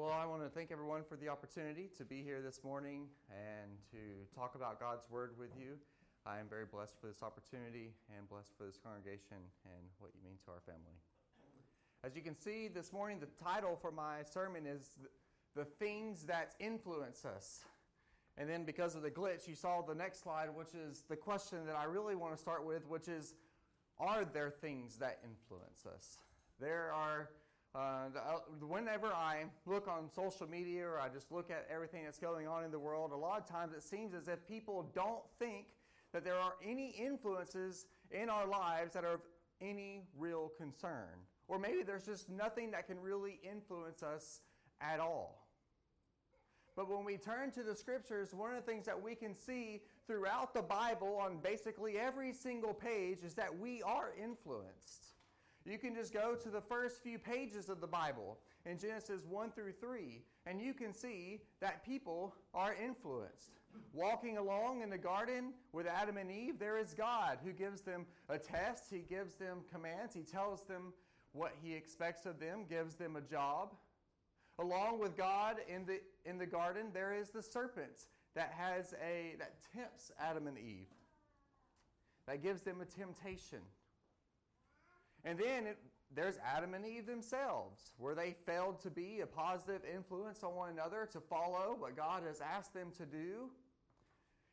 Well, I want to thank everyone for the opportunity to be here this morning and to talk about God's Word with you. I am very blessed for this opportunity and blessed for this congregation and what you mean to our family. As you can see this morning, the title for my sermon is The Things That Influence Us. And then, because of the glitch, you saw the next slide, which is the question that I really want to start with, which is Are there things that influence us? There are uh, whenever I look on social media or I just look at everything that's going on in the world, a lot of times it seems as if people don't think that there are any influences in our lives that are of any real concern. Or maybe there's just nothing that can really influence us at all. But when we turn to the scriptures, one of the things that we can see throughout the Bible on basically every single page is that we are influenced. You can just go to the first few pages of the Bible in Genesis 1 through 3, and you can see that people are influenced. Walking along in the garden with Adam and Eve, there is God who gives them a test, He gives them commands, He tells them what He expects of them, gives them a job. Along with God in the, in the garden, there is the serpent that has a that tempts Adam and Eve. That gives them a temptation. And then it, there's Adam and Eve themselves, where they failed to be a positive influence on one another, to follow what God has asked them to do.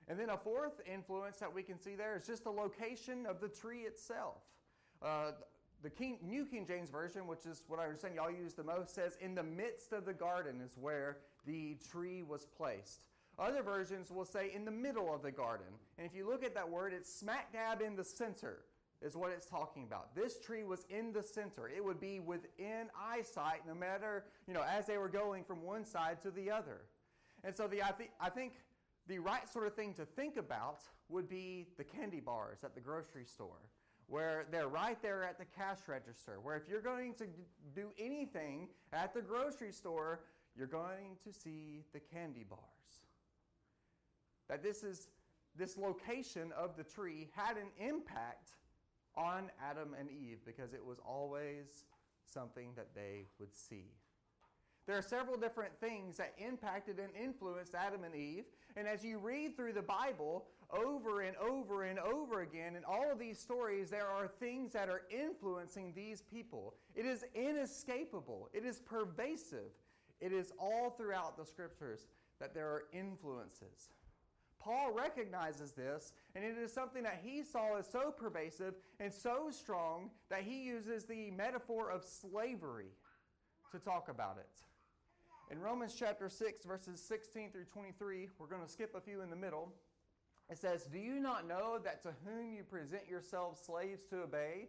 And then a fourth influence that we can see there is just the location of the tree itself. Uh, the King, New King James Version, which is what I understand y'all use the most, says, In the midst of the garden is where the tree was placed. Other versions will say, In the middle of the garden. And if you look at that word, it's smack dab in the center is what it's talking about. This tree was in the center. It would be within eyesight no matter, you know, as they were going from one side to the other. And so the, I, th- I think the right sort of thing to think about would be the candy bars at the grocery store, where they're right there at the cash register, where if you're going to do anything at the grocery store, you're going to see the candy bars. That this is this location of the tree had an impact on Adam and Eve because it was always something that they would see. There are several different things that impacted and influenced Adam and Eve. And as you read through the Bible over and over and over again, in all of these stories, there are things that are influencing these people. It is inescapable, it is pervasive. It is all throughout the scriptures that there are influences. Paul recognizes this, and it is something that he saw as so pervasive and so strong that he uses the metaphor of slavery to talk about it. In Romans chapter 6, verses 16 through 23, we're going to skip a few in the middle. It says, Do you not know that to whom you present yourselves slaves to obey,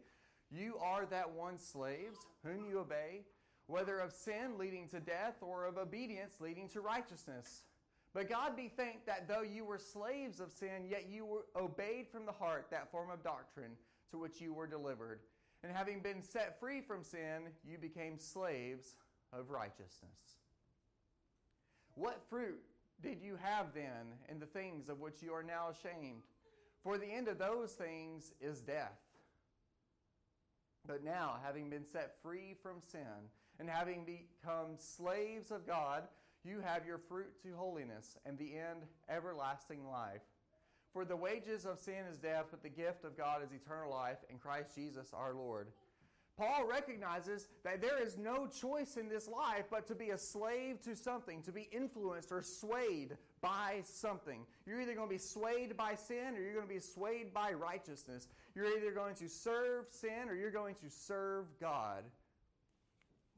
you are that one slaves whom you obey, whether of sin leading to death or of obedience leading to righteousness? But God be thanked that though you were slaves of sin, yet you were obeyed from the heart that form of doctrine to which you were delivered. And having been set free from sin, you became slaves of righteousness. What fruit did you have then in the things of which you are now ashamed? For the end of those things is death. But now, having been set free from sin and having become slaves of God, you have your fruit to holiness, and the end everlasting life. For the wages of sin is death, but the gift of God is eternal life in Christ Jesus our Lord. Paul recognizes that there is no choice in this life but to be a slave to something, to be influenced or swayed by something. You're either going to be swayed by sin or you're going to be swayed by righteousness. You're either going to serve sin or you're going to serve God.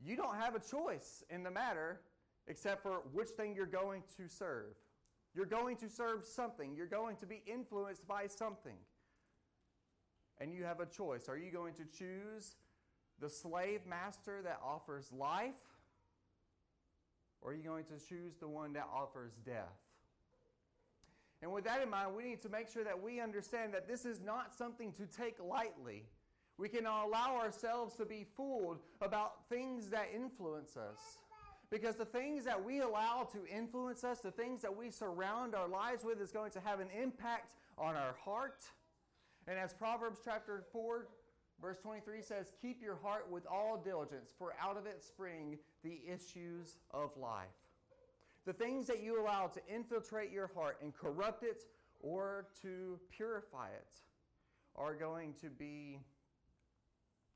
You don't have a choice in the matter except for which thing you're going to serve. You're going to serve something, you're going to be influenced by something. And you have a choice. Are you going to choose the slave master that offers life? Or are you going to choose the one that offers death? And with that in mind, we need to make sure that we understand that this is not something to take lightly. We cannot allow ourselves to be fooled about things that influence us. Because the things that we allow to influence us, the things that we surround our lives with, is going to have an impact on our heart. And as Proverbs chapter 4, Verse 23 says, Keep your heart with all diligence, for out of it spring the issues of life. The things that you allow to infiltrate your heart and corrupt it or to purify it are going to be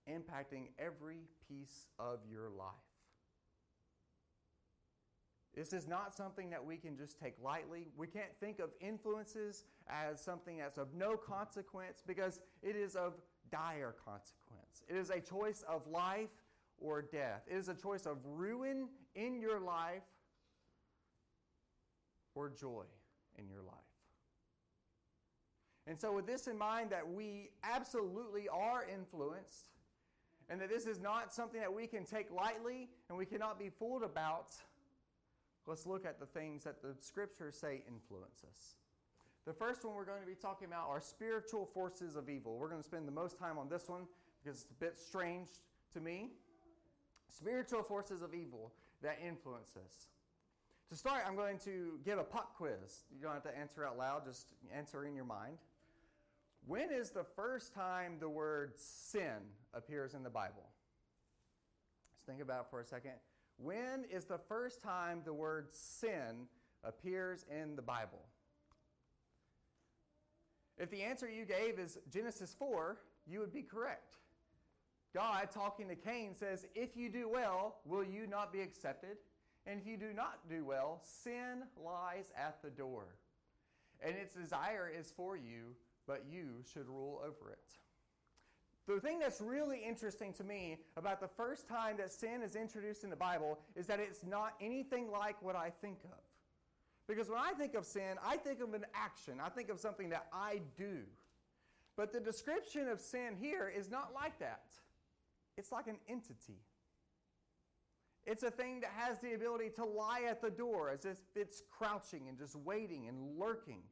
impacting every piece of your life. This is not something that we can just take lightly. We can't think of influences as something that's of no consequence because it is of dire consequence. It is a choice of life or death. It is a choice of ruin in your life or joy in your life. And so, with this in mind, that we absolutely are influenced, and that this is not something that we can take lightly and we cannot be fooled about, let's look at the things that the scriptures say influence us. The first one we're going to be talking about are spiritual forces of evil. We're going to spend the most time on this one because it's a bit strange to me. Spiritual forces of evil that influence us. To start, I'm going to give a pop quiz. You don't have to answer out loud, just answer in your mind. When is the first time the word sin appears in the Bible? Let's think about it for a second. When is the first time the word sin appears in the Bible? If the answer you gave is Genesis 4, you would be correct. God, talking to Cain, says, If you do well, will you not be accepted? And if you do not do well, sin lies at the door. And its desire is for you, but you should rule over it. The thing that's really interesting to me about the first time that sin is introduced in the Bible is that it's not anything like what I think of. Because when I think of sin, I think of an action, I think of something that I do. But the description of sin here is not like that. It's like an entity. It's a thing that has the ability to lie at the door as if it's crouching and just waiting and lurking.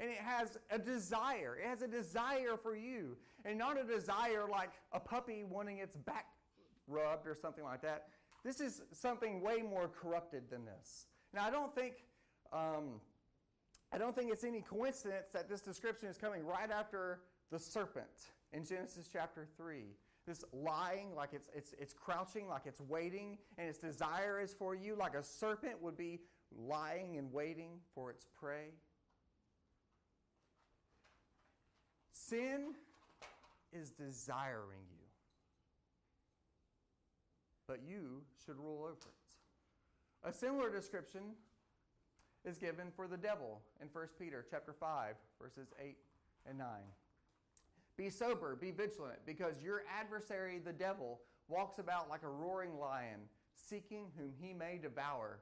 And it has a desire. It has a desire for you. And not a desire like a puppy wanting its back rubbed or something like that. This is something way more corrupted than this. Now, I don't think um, I don't think it's any coincidence that this description is coming right after the serpent in Genesis chapter 3. This lying, like it's, it's, it's crouching, like it's waiting, and its desire is for you, like a serpent would be lying and waiting for its prey. Sin is desiring you, but you should rule over it. A similar description is given for the devil in 1 Peter chapter 5 verses 8 and 9. Be sober, be vigilant, because your adversary the devil walks about like a roaring lion, seeking whom he may devour.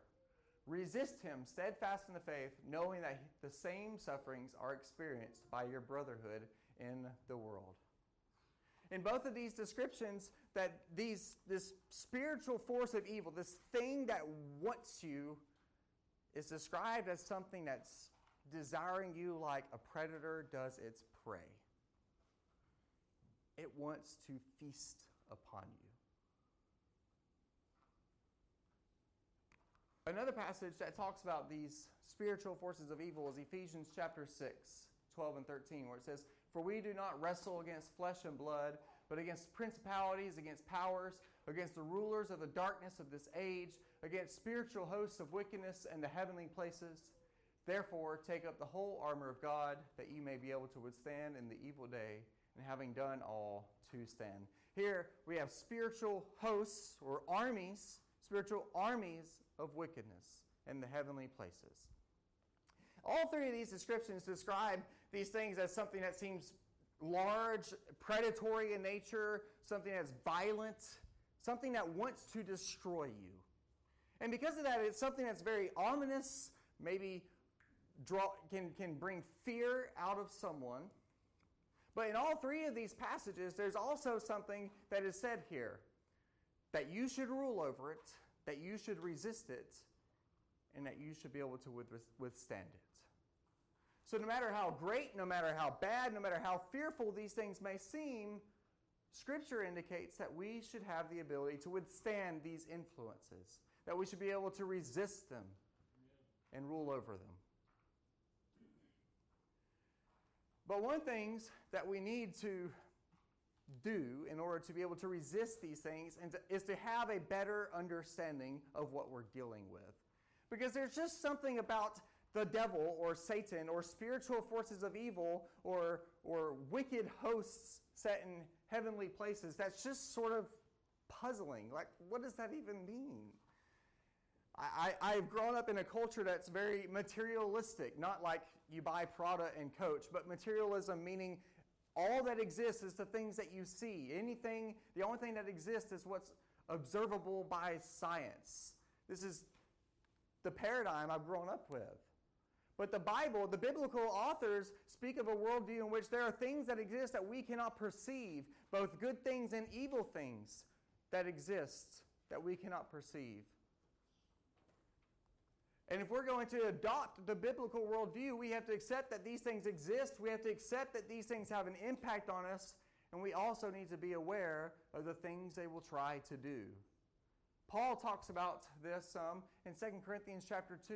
Resist him steadfast in the faith, knowing that the same sufferings are experienced by your brotherhood in the world. In both of these descriptions, that these this spiritual force of evil, this thing that wants you is described as something that's desiring you like a predator does its prey. It wants to feast upon you. Another passage that talks about these spiritual forces of evil is Ephesians chapter 6, 12 and 13, where it says, For we do not wrestle against flesh and blood, but against principalities, against powers, against the rulers of the darkness of this age against spiritual hosts of wickedness in the heavenly places. Therefore, take up the whole armor of God, that you may be able to withstand in the evil day, and having done all, to stand. Here we have spiritual hosts or armies, spiritual armies of wickedness in the heavenly places. All three of these descriptions describe these things as something that seems large, predatory in nature, something that's violent, something that wants to destroy you. And because of that, it's something that's very ominous, maybe draw, can, can bring fear out of someone. But in all three of these passages, there's also something that is said here that you should rule over it, that you should resist it, and that you should be able to withstand it. So, no matter how great, no matter how bad, no matter how fearful these things may seem, Scripture indicates that we should have the ability to withstand these influences that we should be able to resist them and rule over them. But one things that we need to do in order to be able to resist these things and to, is to have a better understanding of what we're dealing with. Because there's just something about the devil or Satan or spiritual forces of evil or, or wicked hosts set in heavenly places that's just sort of puzzling. Like, what does that even mean? I, I, I've grown up in a culture that's very materialistic, not like you buy Prada and Coach, but materialism meaning all that exists is the things that you see. Anything, the only thing that exists is what's observable by science. This is the paradigm I've grown up with. But the Bible, the biblical authors speak of a worldview in which there are things that exist that we cannot perceive, both good things and evil things that exist that we cannot perceive. And if we're going to adopt the biblical worldview, we have to accept that these things exist. We have to accept that these things have an impact on us. And we also need to be aware of the things they will try to do. Paul talks about this some in 2 Corinthians chapter 2,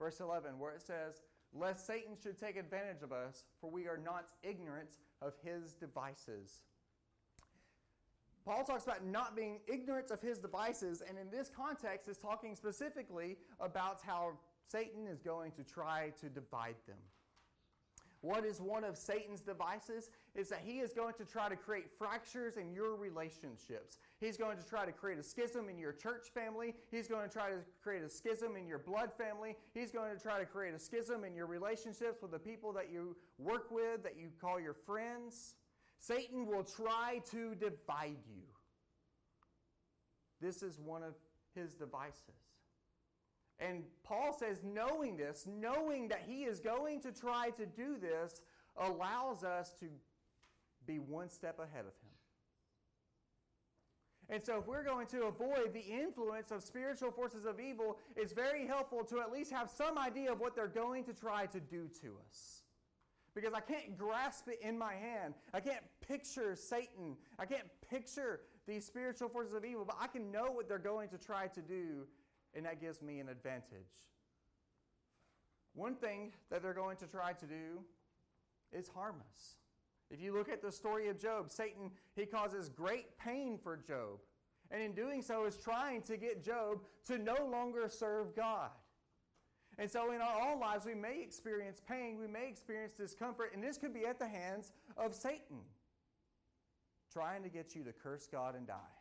verse 11, where it says, Lest Satan should take advantage of us, for we are not ignorant of his devices. Paul talks about not being ignorant of his devices, and in this context, is talking specifically about how Satan is going to try to divide them. What is one of Satan's devices? Is that he is going to try to create fractures in your relationships. He's going to try to create a schism in your church family. He's going to try to create a schism in your blood family. He's going to try to create a schism in your relationships with the people that you work with, that you call your friends. Satan will try to divide you. This is one of his devices. And Paul says, knowing this, knowing that he is going to try to do this, allows us to be one step ahead of him. And so, if we're going to avoid the influence of spiritual forces of evil, it's very helpful to at least have some idea of what they're going to try to do to us. Because I can't grasp it in my hand. I can't picture Satan. I can't picture these spiritual forces of evil, but I can know what they're going to try to do and that gives me an advantage. One thing that they're going to try to do is harm us. If you look at the story of Job, Satan, he causes great pain for Job. And in doing so, is trying to get Job to no longer serve God. And so, in our own lives, we may experience pain, we may experience discomfort, and this could be at the hands of Satan, trying to get you to curse God and die.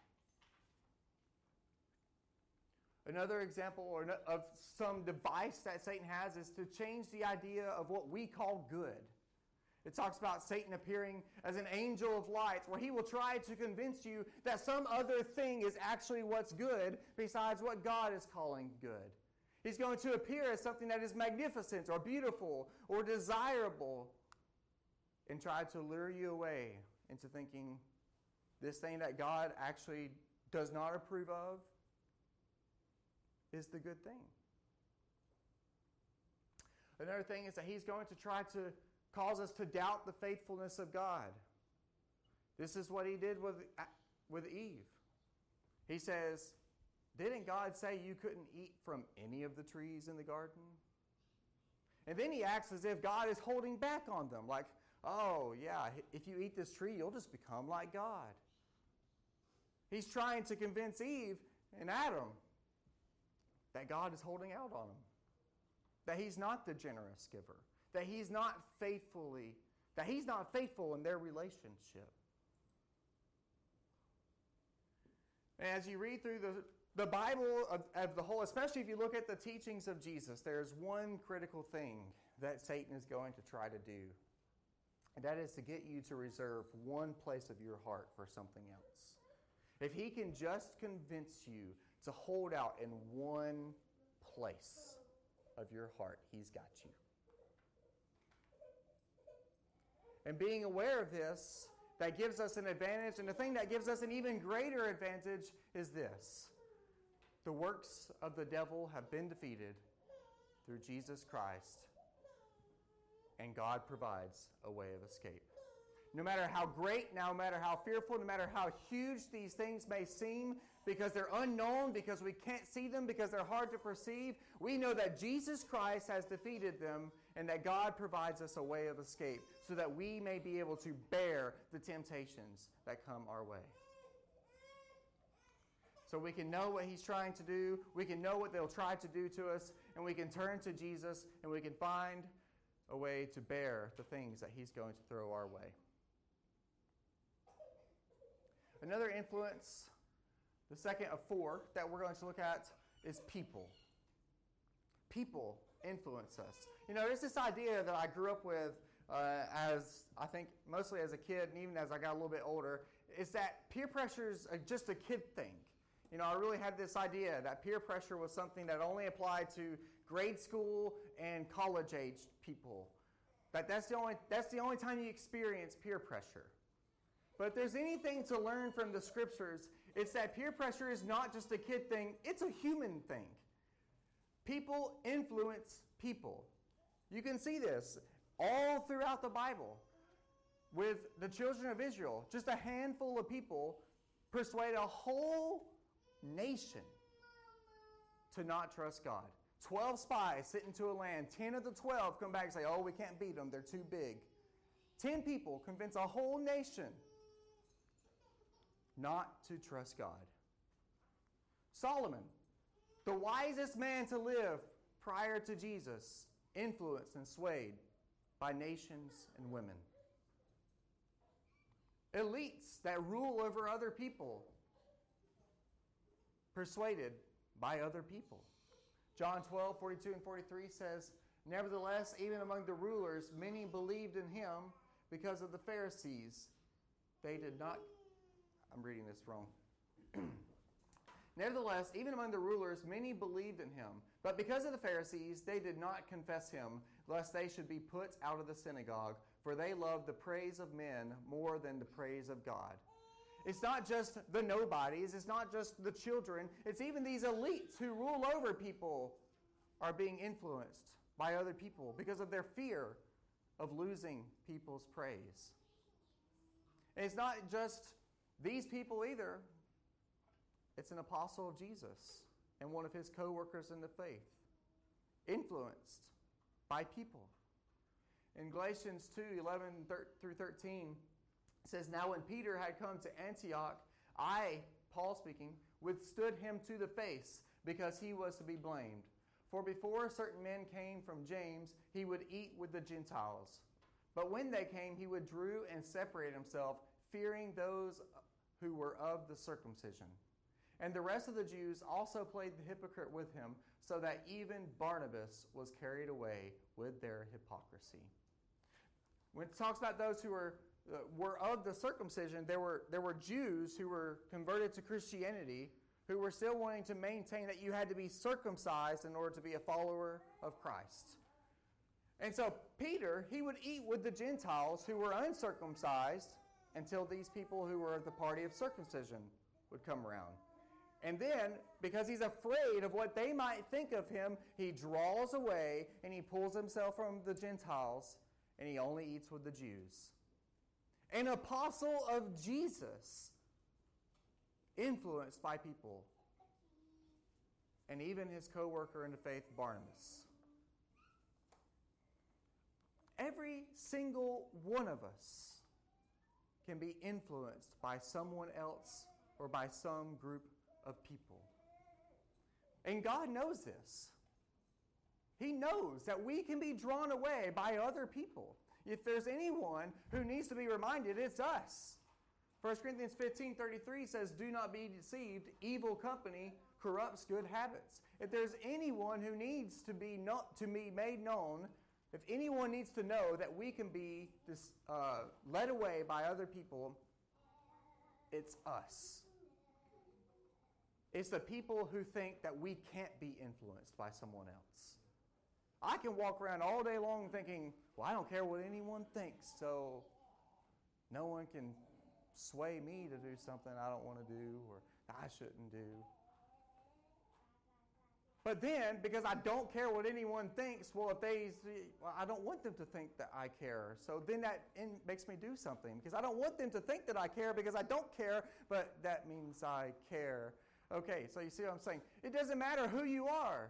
Another example or of some device that Satan has is to change the idea of what we call good. It talks about Satan appearing as an angel of light, where he will try to convince you that some other thing is actually what's good besides what God is calling good. He's going to appear as something that is magnificent or beautiful or desirable and try to lure you away into thinking this thing that God actually does not approve of is the good thing. Another thing is that he's going to try to cause us to doubt the faithfulness of God. This is what he did with, with Eve. He says, Didn't God say you couldn't eat from any of the trees in the garden? And then he acts as if God is holding back on them, like, oh, yeah, if you eat this tree, you'll just become like God. He's trying to convince Eve and Adam that God is holding out on them, that He's not the generous giver, that He's not faithfully, that He's not faithful in their relationship. And as you read through the, the Bible of, of the whole, especially if you look at the teachings of Jesus, there's one critical thing that Satan is going to try to do. And that is to get you to reserve one place of your heart for something else. If he can just convince you to hold out in one place of your heart. He's got you. And being aware of this, that gives us an advantage. And the thing that gives us an even greater advantage is this the works of the devil have been defeated through Jesus Christ, and God provides a way of escape. No matter how great, no matter how fearful, no matter how huge these things may seem, because they're unknown, because we can't see them, because they're hard to perceive, we know that Jesus Christ has defeated them and that God provides us a way of escape so that we may be able to bear the temptations that come our way. So we can know what He's trying to do, we can know what they'll try to do to us, and we can turn to Jesus and we can find a way to bear the things that He's going to throw our way. Another influence, the second of four that we're going to look at, is people. People influence us. You know, there's this idea that I grew up with uh, as I think mostly as a kid, and even as I got a little bit older, is that peer pressure is just a kid thing. You know, I really had this idea that peer pressure was something that only applied to grade school and college aged people. That that's the only that's the only time you experience peer pressure. But if there's anything to learn from the scriptures, it's that peer pressure is not just a kid thing, it's a human thing. People influence people. You can see this all throughout the Bible with the children of Israel. Just a handful of people persuade a whole nation to not trust God. 12 spies sit into a land. 10 of the 12 come back and say, Oh, we can't beat them. They're too big. 10 people convince a whole nation not to trust God. Solomon, the wisest man to live prior to Jesus, influenced and swayed by nations and women. Elites that rule over other people, persuaded by other people. John 12, 42 and 43 says, Nevertheless, even among the rulers, many believed in him because of the Pharisees. They did not I'm reading this wrong. Nevertheless, even among the rulers, many believed in him. But because of the Pharisees, they did not confess him, lest they should be put out of the synagogue, for they loved the praise of men more than the praise of God. It's not just the nobodies, it's not just the children, it's even these elites who rule over people are being influenced by other people because of their fear of losing people's praise. And it's not just these people either. It's an apostle of Jesus and one of his co workers in the faith, influenced by people. In Galatians 2 11 through 13, it says, Now when Peter had come to Antioch, I, Paul speaking, withstood him to the face because he was to be blamed. For before certain men came from James, he would eat with the Gentiles. But when they came, he withdrew and separated himself, fearing those who were of the circumcision. And the rest of the Jews also played the hypocrite with him, so that even Barnabas was carried away with their hypocrisy. When it talks about those who were, uh, were of the circumcision, there were, there were Jews who were converted to Christianity who were still wanting to maintain that you had to be circumcised in order to be a follower of Christ. And so Peter, he would eat with the Gentiles who were uncircumcised until these people who were the party of circumcision would come around. And then, because he's afraid of what they might think of him, he draws away and he pulls himself from the Gentiles and he only eats with the Jews. An apostle of Jesus, influenced by people, and even his co worker in the faith, Barnabas. Every single one of us can be influenced by someone else or by some group of people. And God knows this. He knows that we can be drawn away by other people. If there's anyone who needs to be reminded, it's us. 1 Corinthians 15 33 says, Do not be deceived. Evil company corrupts good habits. If there's anyone who needs to be, not, to be made known if anyone needs to know that we can be uh, led away by other people, it's us. It's the people who think that we can't be influenced by someone else. I can walk around all day long thinking, well, I don't care what anyone thinks, so no one can sway me to do something I don't want to do or I shouldn't do. But then, because I don't care what anyone thinks, well, if they, well, I don't want them to think that I care. So then that makes me do something because I don't want them to think that I care because I don't care, but that means I care. Okay, so you see what I'm saying? It doesn't matter who you are.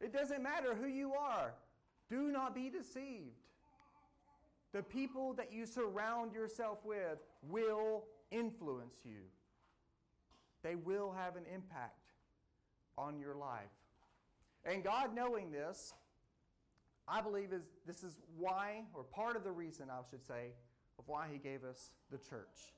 It doesn't matter who you are. Do not be deceived. The people that you surround yourself with will influence you, they will have an impact on your life. And God, knowing this, I believe is this is why, or part of the reason, I should say, of why He gave us the church.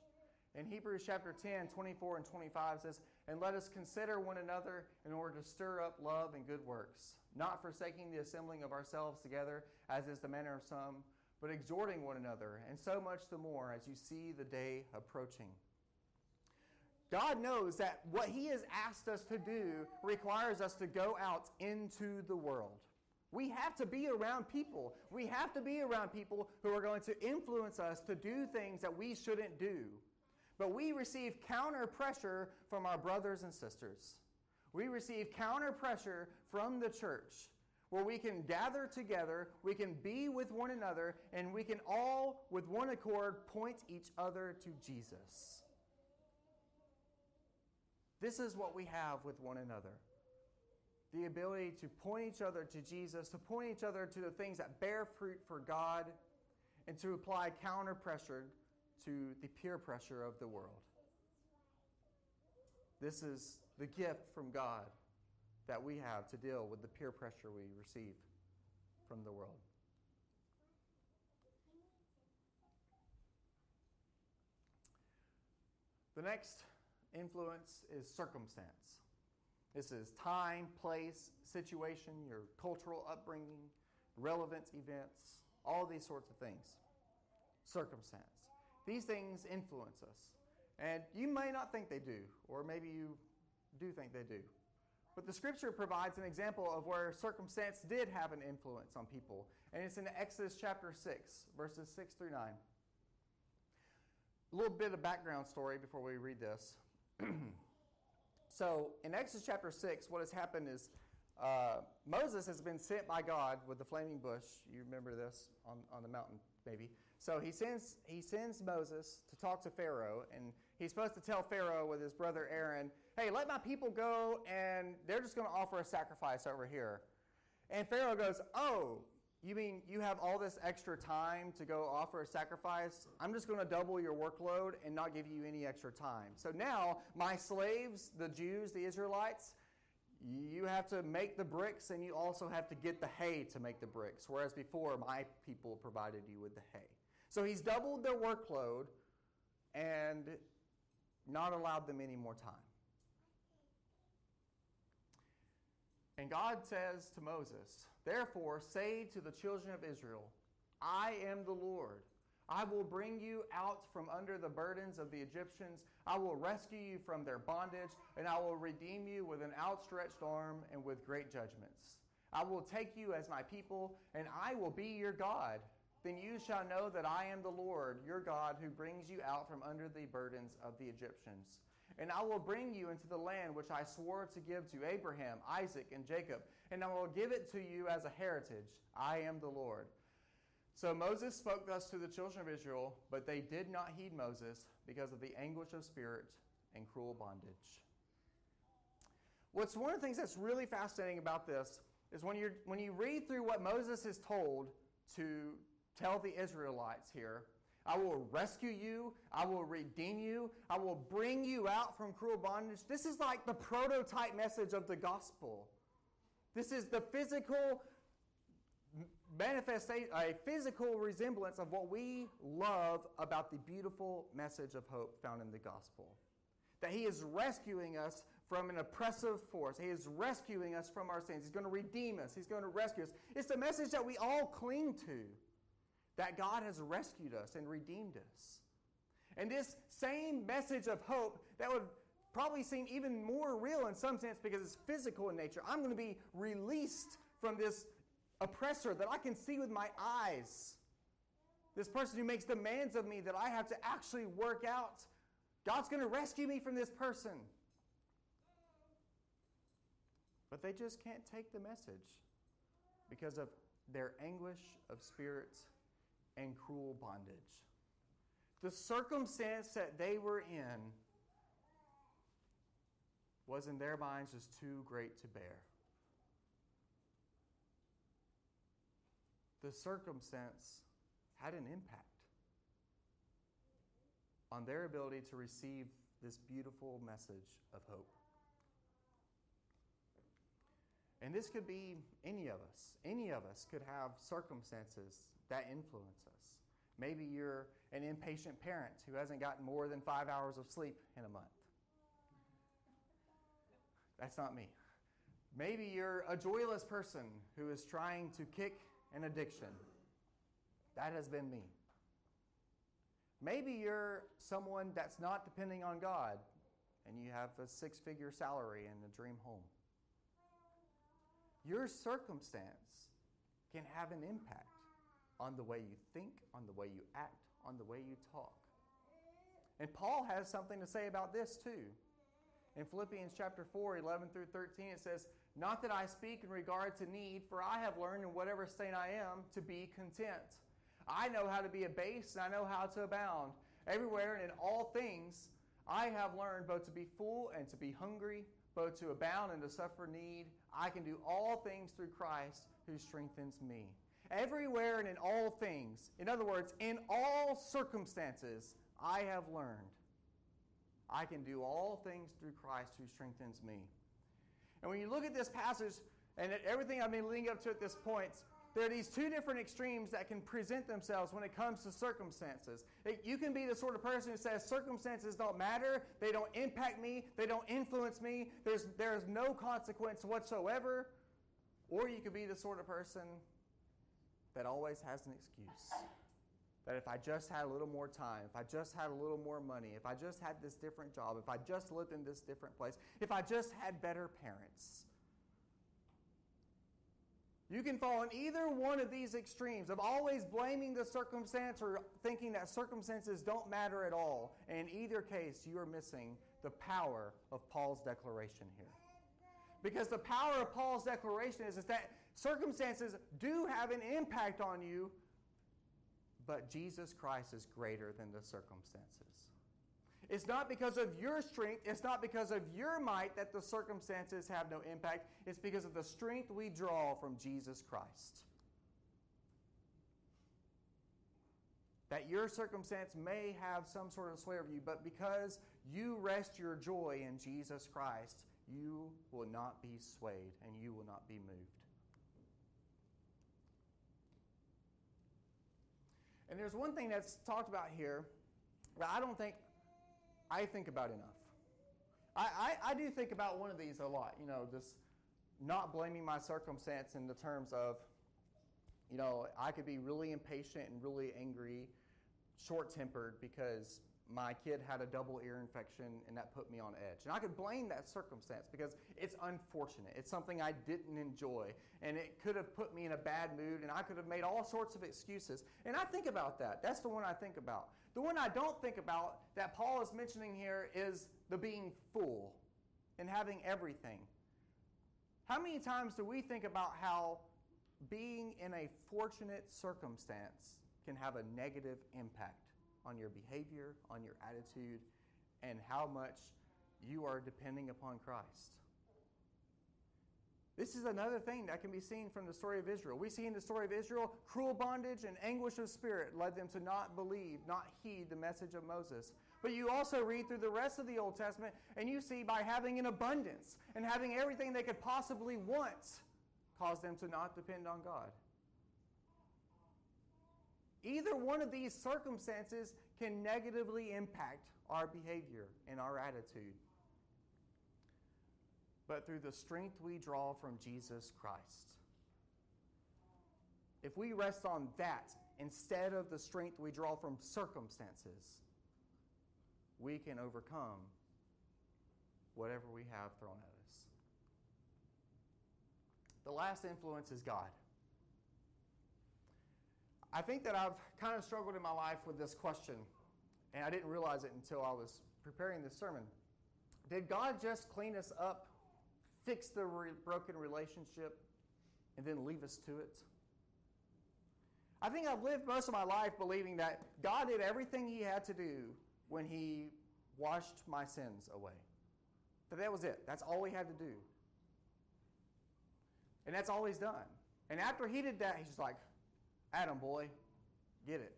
In Hebrews chapter 10, 24 and 25 says, And let us consider one another in order to stir up love and good works, not forsaking the assembling of ourselves together, as is the manner of some, but exhorting one another, and so much the more as you see the day approaching. God knows that what He has asked us to do requires us to go out into the world. We have to be around people. We have to be around people who are going to influence us to do things that we shouldn't do. But we receive counter pressure from our brothers and sisters. We receive counter pressure from the church where we can gather together, we can be with one another, and we can all, with one accord, point each other to Jesus. This is what we have with one another the ability to point each other to Jesus, to point each other to the things that bear fruit for God, and to apply counter pressure to the peer pressure of the world. This is the gift from God that we have to deal with the peer pressure we receive from the world. The next influence is circumstance. This is time, place, situation, your cultural upbringing, relevance events, all these sorts of things. Circumstance. These things influence us. And you may not think they do, or maybe you do think they do. But the scripture provides an example of where circumstance did have an influence on people. And it's in Exodus chapter 6, verses 6 through 9. A little bit of background story before we read this. so, in Exodus chapter 6, what has happened is uh, Moses has been sent by God with the flaming bush. You remember this on, on the mountain, maybe. So he sends, he sends Moses to talk to Pharaoh, and he's supposed to tell Pharaoh with his brother Aaron, hey, let my people go, and they're just going to offer a sacrifice over here. And Pharaoh goes, oh, you mean you have all this extra time to go offer a sacrifice? I'm just going to double your workload and not give you any extra time. So now, my slaves, the Jews, the Israelites, you have to make the bricks and you also have to get the hay to make the bricks, whereas before my people provided you with the hay. So he's doubled their workload and not allowed them any more time. And God says to Moses, Therefore, say to the children of Israel, I am the Lord. I will bring you out from under the burdens of the Egyptians. I will rescue you from their bondage, and I will redeem you with an outstretched arm and with great judgments. I will take you as my people, and I will be your God. Then you shall know that I am the Lord, your God, who brings you out from under the burdens of the Egyptians. And I will bring you into the land which I swore to give to Abraham, Isaac, and Jacob, and I will give it to you as a heritage. I am the Lord. So Moses spoke thus to the children of Israel, but they did not heed Moses because of the anguish of spirit and cruel bondage. What's one of the things that's really fascinating about this is when, you when you read through what Moses is told to tell the Israelites here, I will rescue you. I will redeem you. I will bring you out from cruel bondage. This is like the prototype message of the gospel. This is the physical manifestation, a physical resemblance of what we love about the beautiful message of hope found in the gospel. That He is rescuing us from an oppressive force. He is rescuing us from our sins. He's going to redeem us. He's going to rescue us. It's the message that we all cling to that God has rescued us and redeemed us. And this same message of hope that would probably seem even more real in some sense because it's physical in nature. I'm going to be released from this oppressor that I can see with my eyes. This person who makes demands of me that I have to actually work out. God's going to rescue me from this person. but they just can't take the message because of their anguish of spirit and cruel bondage. The circumstance that they were in was in their minds just too great to bear. The circumstance had an impact on their ability to receive this beautiful message of hope. And this could be any of us. Any of us could have circumstances that influence us. Maybe you're an impatient parent who hasn't gotten more than five hours of sleep in a month. That's not me. Maybe you're a joyless person who is trying to kick an addiction. That has been me. Maybe you're someone that's not depending on God and you have a six figure salary and a dream home. Your circumstance can have an impact on the way you think, on the way you act, on the way you talk. And Paul has something to say about this too. In Philippians chapter 4, 11 through 13, it says, Not that I speak in regard to need, for I have learned in whatever state I am to be content. I know how to be abased and I know how to abound. Everywhere and in all things, I have learned both to be full and to be hungry, both to abound and to suffer need. I can do all things through Christ who strengthens me. Everywhere and in all things, in other words, in all circumstances, I have learned I can do all things through Christ who strengthens me. And when you look at this passage and at everything I've been leading up to at this point, there are these two different extremes that can present themselves when it comes to circumstances. You can be the sort of person who says circumstances don't matter, they don't impact me, they don't influence me, there's, there's no consequence whatsoever. Or you could be the sort of person that always has an excuse. That if I just had a little more time, if I just had a little more money, if I just had this different job, if I just lived in this different place, if I just had better parents, you can fall in either one of these extremes of always blaming the circumstance or thinking that circumstances don't matter at all. And in either case, you are missing the power of Paul's declaration here. Because the power of Paul's declaration is, is that circumstances do have an impact on you, but Jesus Christ is greater than the circumstances. It's not because of your strength, it's not because of your might that the circumstances have no impact. It's because of the strength we draw from Jesus Christ. That your circumstance may have some sort of sway over you, but because you rest your joy in Jesus Christ, you will not be swayed and you will not be moved. And there's one thing that's talked about here that I don't think I think about enough. I, I, I, do think about one of these a lot, you know, just not blaming my circumstance in the terms of, you know, I could be really impatient and really angry, short tempered because my kid had a double ear infection and that put me on edge. And I could blame that circumstance because it's unfortunate. It's something I didn't enjoy and it could have put me in a bad mood and I could have made all sorts of excuses. And I think about that. That's the one I think about. The one I don't think about that Paul is mentioning here is the being full and having everything. How many times do we think about how being in a fortunate circumstance can have a negative impact on your behavior, on your attitude, and how much you are depending upon Christ? This is another thing that can be seen from the story of Israel. We see in the story of Israel, cruel bondage and anguish of spirit led them to not believe, not heed the message of Moses. But you also read through the rest of the Old Testament, and you see by having an abundance and having everything they could possibly want, cause them to not depend on God. Either one of these circumstances can negatively impact our behavior and our attitude but through the strength we draw from Jesus Christ. If we rest on that instead of the strength we draw from circumstances, we can overcome whatever we have thrown at us. The last influence is God. I think that I've kind of struggled in my life with this question, and I didn't realize it until I was preparing this sermon. Did God just clean us up fix the re- broken relationship, and then leave us to it. I think I've lived most of my life believing that God did everything He had to do when He washed my sins away. That that was it. That's all He had to do. And that's all He's done. And after He did that, He's just like, Adam, boy, get it.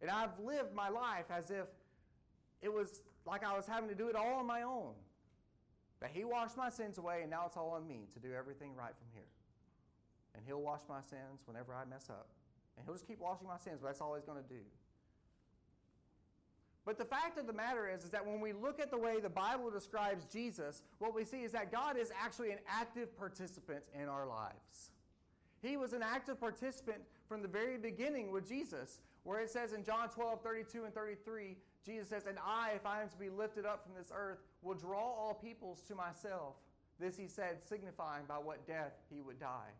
And I've lived my life as if it was like I was having to do it all on my own. That He washed my sins away, and now it's all on me to do everything right from here. And He'll wash my sins whenever I mess up. And He'll just keep washing my sins, but that's all He's going to do. But the fact of the matter is, is that when we look at the way the Bible describes Jesus, what we see is that God is actually an active participant in our lives. He was an active participant from the very beginning with Jesus, where it says in John 12, 32 and 33, Jesus says, And I, if I am to be lifted up from this earth, will draw all peoples to myself. This he said, signifying by what death he would die.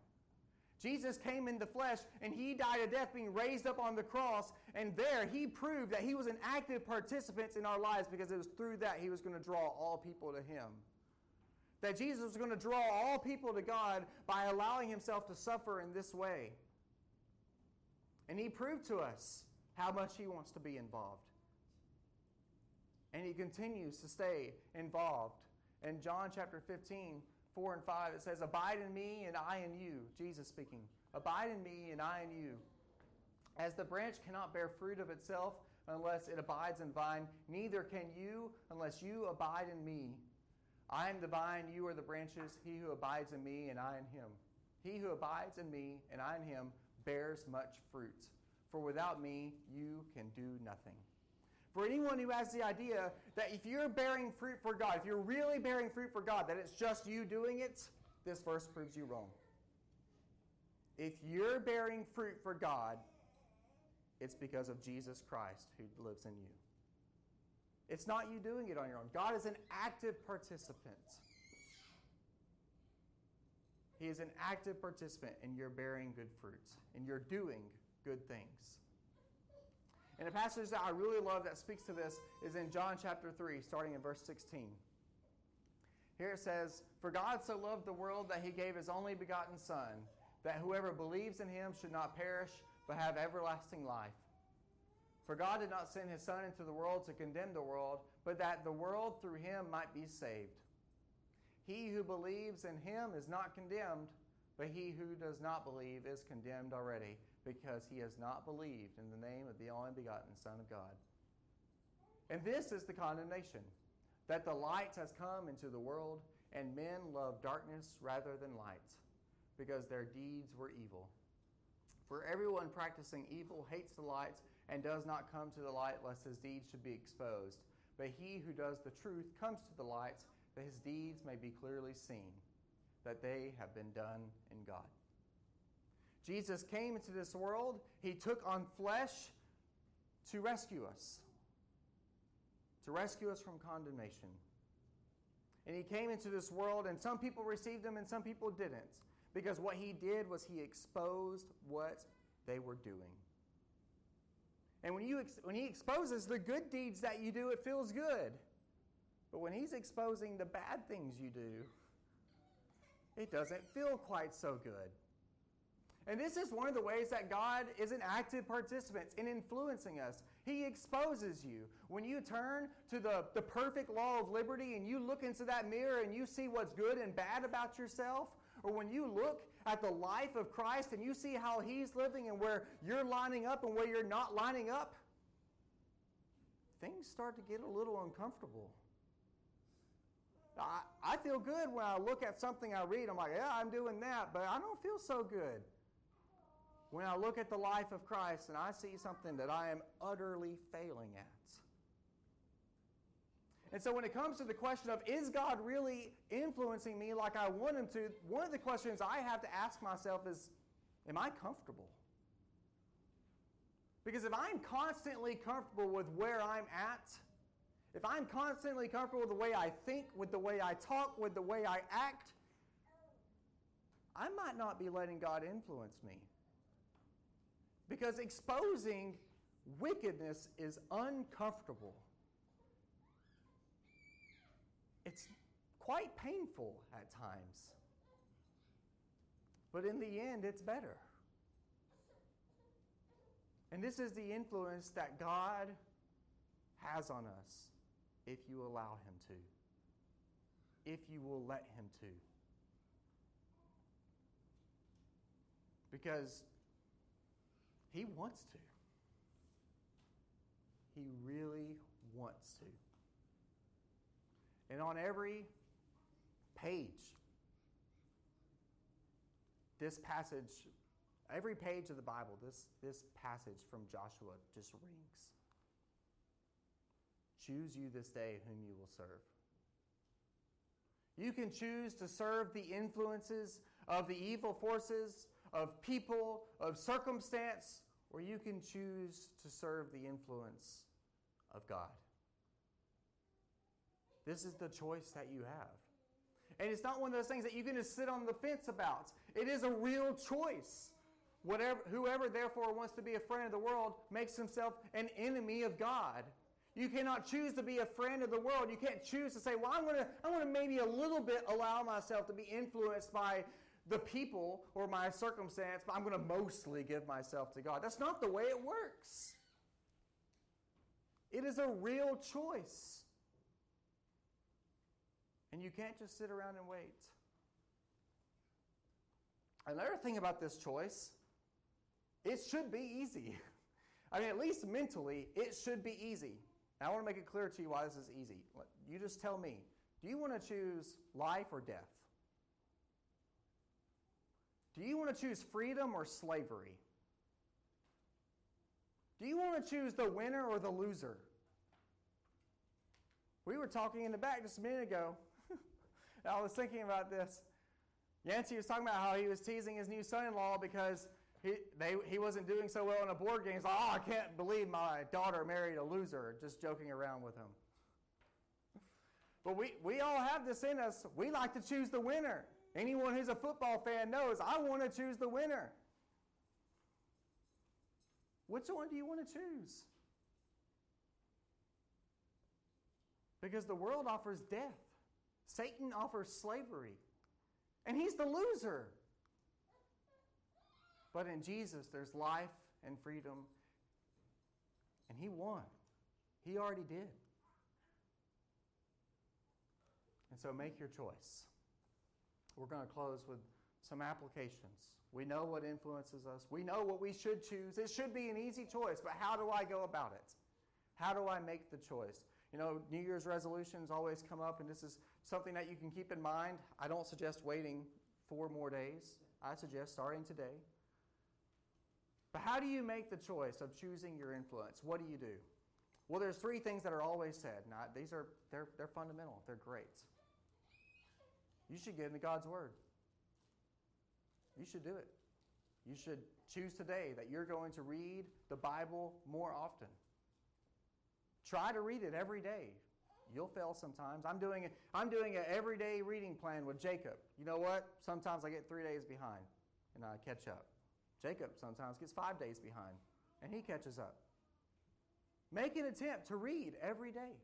Jesus came in the flesh and he died a death being raised up on the cross. And there he proved that he was an active participant in our lives because it was through that he was going to draw all people to him. That Jesus was going to draw all people to God by allowing himself to suffer in this way. And he proved to us how much he wants to be involved. And he continues to stay involved. In John chapter 15, 4 and 5, it says, Abide in me and I in you. Jesus speaking. Abide in me and I in you. As the branch cannot bear fruit of itself unless it abides in vine, neither can you unless you abide in me. I am the vine, you are the branches. He who abides in me and I in him. He who abides in me and I in him bears much fruit. For without me, you can do nothing. For anyone who has the idea that if you're bearing fruit for God, if you're really bearing fruit for God, that it's just you doing it, this verse proves you wrong. If you're bearing fruit for God, it's because of Jesus Christ who lives in you. It's not you doing it on your own. God is an active participant. He is an active participant in your bearing good fruits, in your doing good things. And a passage that I really love that speaks to this is in John chapter 3, starting in verse 16. Here it says, For God so loved the world that he gave his only begotten Son, that whoever believes in him should not perish, but have everlasting life. For God did not send his Son into the world to condemn the world, but that the world through him might be saved. He who believes in him is not condemned, but he who does not believe is condemned already, because he has not believed in the name of the only begotten Son of God. And this is the condemnation that the light has come into the world, and men love darkness rather than light, because their deeds were evil. For everyone practicing evil hates the light and does not come to the light lest his deeds should be exposed. But he who does the truth comes to the light that his deeds may be clearly seen, that they have been done in God. Jesus came into this world, he took on flesh to rescue us, to rescue us from condemnation. And he came into this world, and some people received him and some people didn't. Because what he did was he exposed what they were doing. And when, you when he exposes the good deeds that you do, it feels good. But when he's exposing the bad things you do, it doesn't feel quite so good. And this is one of the ways that God is an active participant in influencing us. He exposes you. When you turn to the, the perfect law of liberty and you look into that mirror and you see what's good and bad about yourself, or when you look at the life of Christ and you see how He's living and where you're lining up and where you're not lining up, things start to get a little uncomfortable. I, I feel good when I look at something I read. I'm like, yeah, I'm doing that, but I don't feel so good. When I look at the life of Christ and I see something that I am utterly failing at. And so, when it comes to the question of is God really influencing me like I want Him to, one of the questions I have to ask myself is Am I comfortable? Because if I'm constantly comfortable with where I'm at, if I'm constantly comfortable with the way I think, with the way I talk, with the way I act, I might not be letting God influence me. Because exposing wickedness is uncomfortable. It's quite painful at times. But in the end, it's better. And this is the influence that God has on us if you allow Him to, if you will let Him to. Because He wants to. He really wants to. And on every page, this passage, every page of the Bible, this, this passage from Joshua just rings. Choose you this day whom you will serve. You can choose to serve the influences of the evil forces, of people, of circumstance, or you can choose to serve the influence of God. This is the choice that you have. And it's not one of those things that you can just sit on the fence about. It is a real choice. Whatever, whoever therefore wants to be a friend of the world makes himself an enemy of God. You cannot choose to be a friend of the world. You can't choose to say, well, I'm going to, I'm going to maybe a little bit allow myself to be influenced by the people or my circumstance, but I'm going to mostly give myself to God. That's not the way it works. It is a real choice. And you can't just sit around and wait. Another thing about this choice, it should be easy. I mean, at least mentally, it should be easy. I want to make it clear to you why this is easy. You just tell me do you want to choose life or death? Do you want to choose freedom or slavery? Do you want to choose the winner or the loser? We were talking in the back just a minute ago. I was thinking about this. Yancey was talking about how he was teasing his new son in law because he, they, he wasn't doing so well in a board game. He's like, oh, I can't believe my daughter married a loser, just joking around with him. But we, we all have this in us. We like to choose the winner. Anyone who's a football fan knows I want to choose the winner. Which one do you want to choose? Because the world offers death, Satan offers slavery, and he's the loser. But in Jesus, there's life and freedom, and he won. He already did. And so make your choice. We're going to close with some applications. We know what influences us. We know what we should choose. It should be an easy choice, but how do I go about it? How do I make the choice? You know, New Year's resolutions always come up, and this is something that you can keep in mind. I don't suggest waiting four more days, I suggest starting today. But how do you make the choice of choosing your influence? What do you do? Well, there's three things that are always said. Now, these are they're, they're fundamental. They're great. You should get into God's Word. You should do it. You should choose today that you're going to read the Bible more often. Try to read it every day. You'll fail sometimes. I'm doing, I'm doing an everyday reading plan with Jacob. You know what? Sometimes I get three days behind and I catch up. Jacob sometimes gets five days behind and he catches up. Make an attempt to read every day.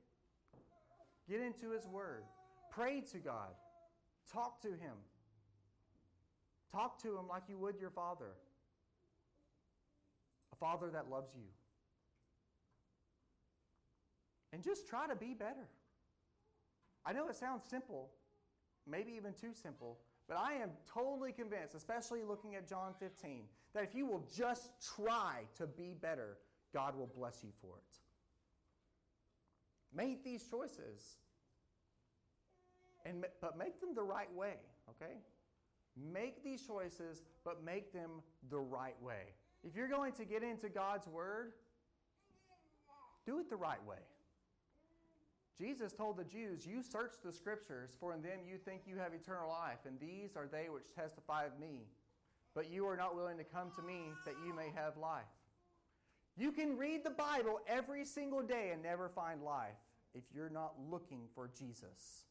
Get into his word. Pray to God. Talk to him. Talk to him like you would your father. A father that loves you. And just try to be better. I know it sounds simple, maybe even too simple, but I am totally convinced, especially looking at John 15, that if you will just try to be better, God will bless you for it. Make these choices and, but make them the right way, okay? Make these choices, but make them the right way. If you're going to get into God's Word, do it the right way. Jesus told the Jews, You search the Scriptures, for in them you think you have eternal life, and these are they which testify of me. But you are not willing to come to me that you may have life. You can read the Bible every single day and never find life if you're not looking for Jesus.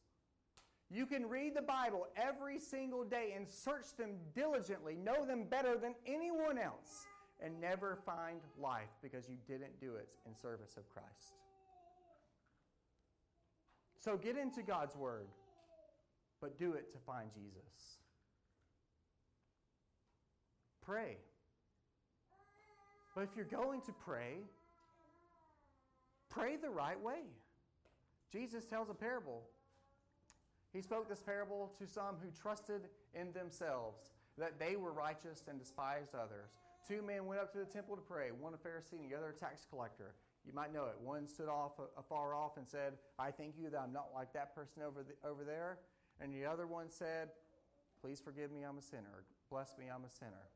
You can read the Bible every single day and search them diligently, know them better than anyone else, and never find life because you didn't do it in service of Christ. So get into God's Word. but do it to find Jesus. Pray. But if you're going to pray, pray the right way. Jesus tells a parable. He spoke this parable to some who trusted in themselves that they were righteous and despised others. Two men went up to the temple to pray, one a Pharisee and the other a tax collector. You might know it. One stood off uh, afar off and said, I thank you that I'm not like that person over, the, over there. And the other one said, Please forgive me, I'm a sinner. Bless me, I'm a sinner.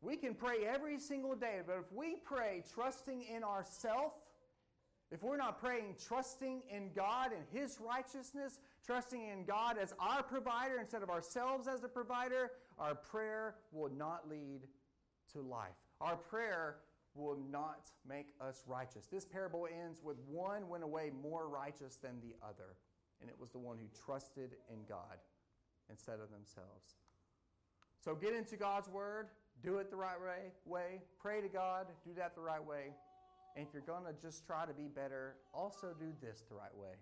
We can pray every single day, but if we pray trusting in ourself, if we're not praying trusting in God and His righteousness, trusting in God as our provider instead of ourselves as the provider, our prayer will not lead to life. Our prayer will not make us righteous. This parable ends with one went away more righteous than the other, and it was the one who trusted in God instead of themselves. So get into God's Word, do it the right way, way. Pray to God, do that the right way. And if you're going to just try to be better, also do this the right way.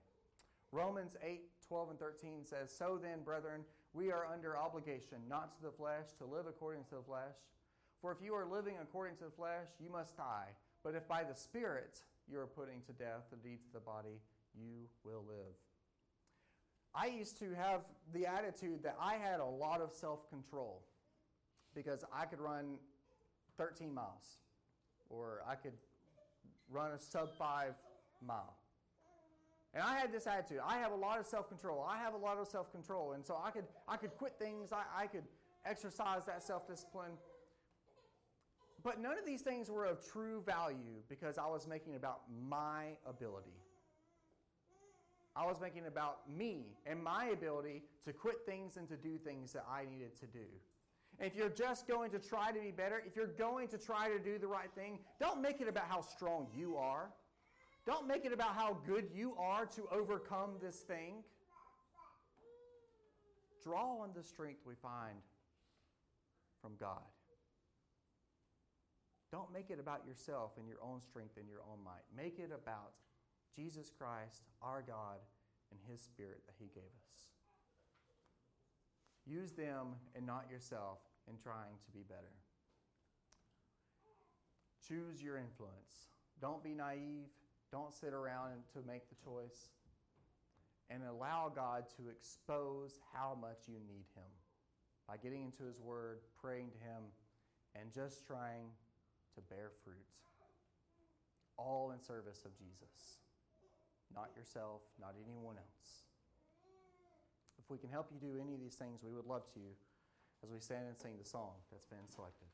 Romans 8, 12, and 13 says, So then, brethren, we are under obligation, not to the flesh, to live according to the flesh. For if you are living according to the flesh, you must die. But if by the Spirit you are putting to death the deeds of the body, you will live. I used to have the attitude that I had a lot of self control because I could run 13 miles or I could run a sub five mile. And I had this attitude. I have a lot of self control. I have a lot of self control. And so I could, I could quit things, I, I could exercise that self discipline. But none of these things were of true value because I was making about my ability. I was making about me and my ability to quit things and to do things that I needed to do. And if you're just going to try to be better, if you're going to try to do the right thing, don't make it about how strong you are. Don't make it about how good you are to overcome this thing. Draw on the strength we find from God. Don't make it about yourself and your own strength and your own might. Make it about Jesus Christ, our God, and His Spirit that He gave us. Use them and not yourself in trying to be better. Choose your influence. Don't be naive. Don't sit around to make the choice. And allow God to expose how much you need Him by getting into His Word, praying to Him, and just trying to bear fruit. All in service of Jesus, not yourself, not anyone else. If we can help you do any of these things, we would love to as we stand and sing the song that's been selected.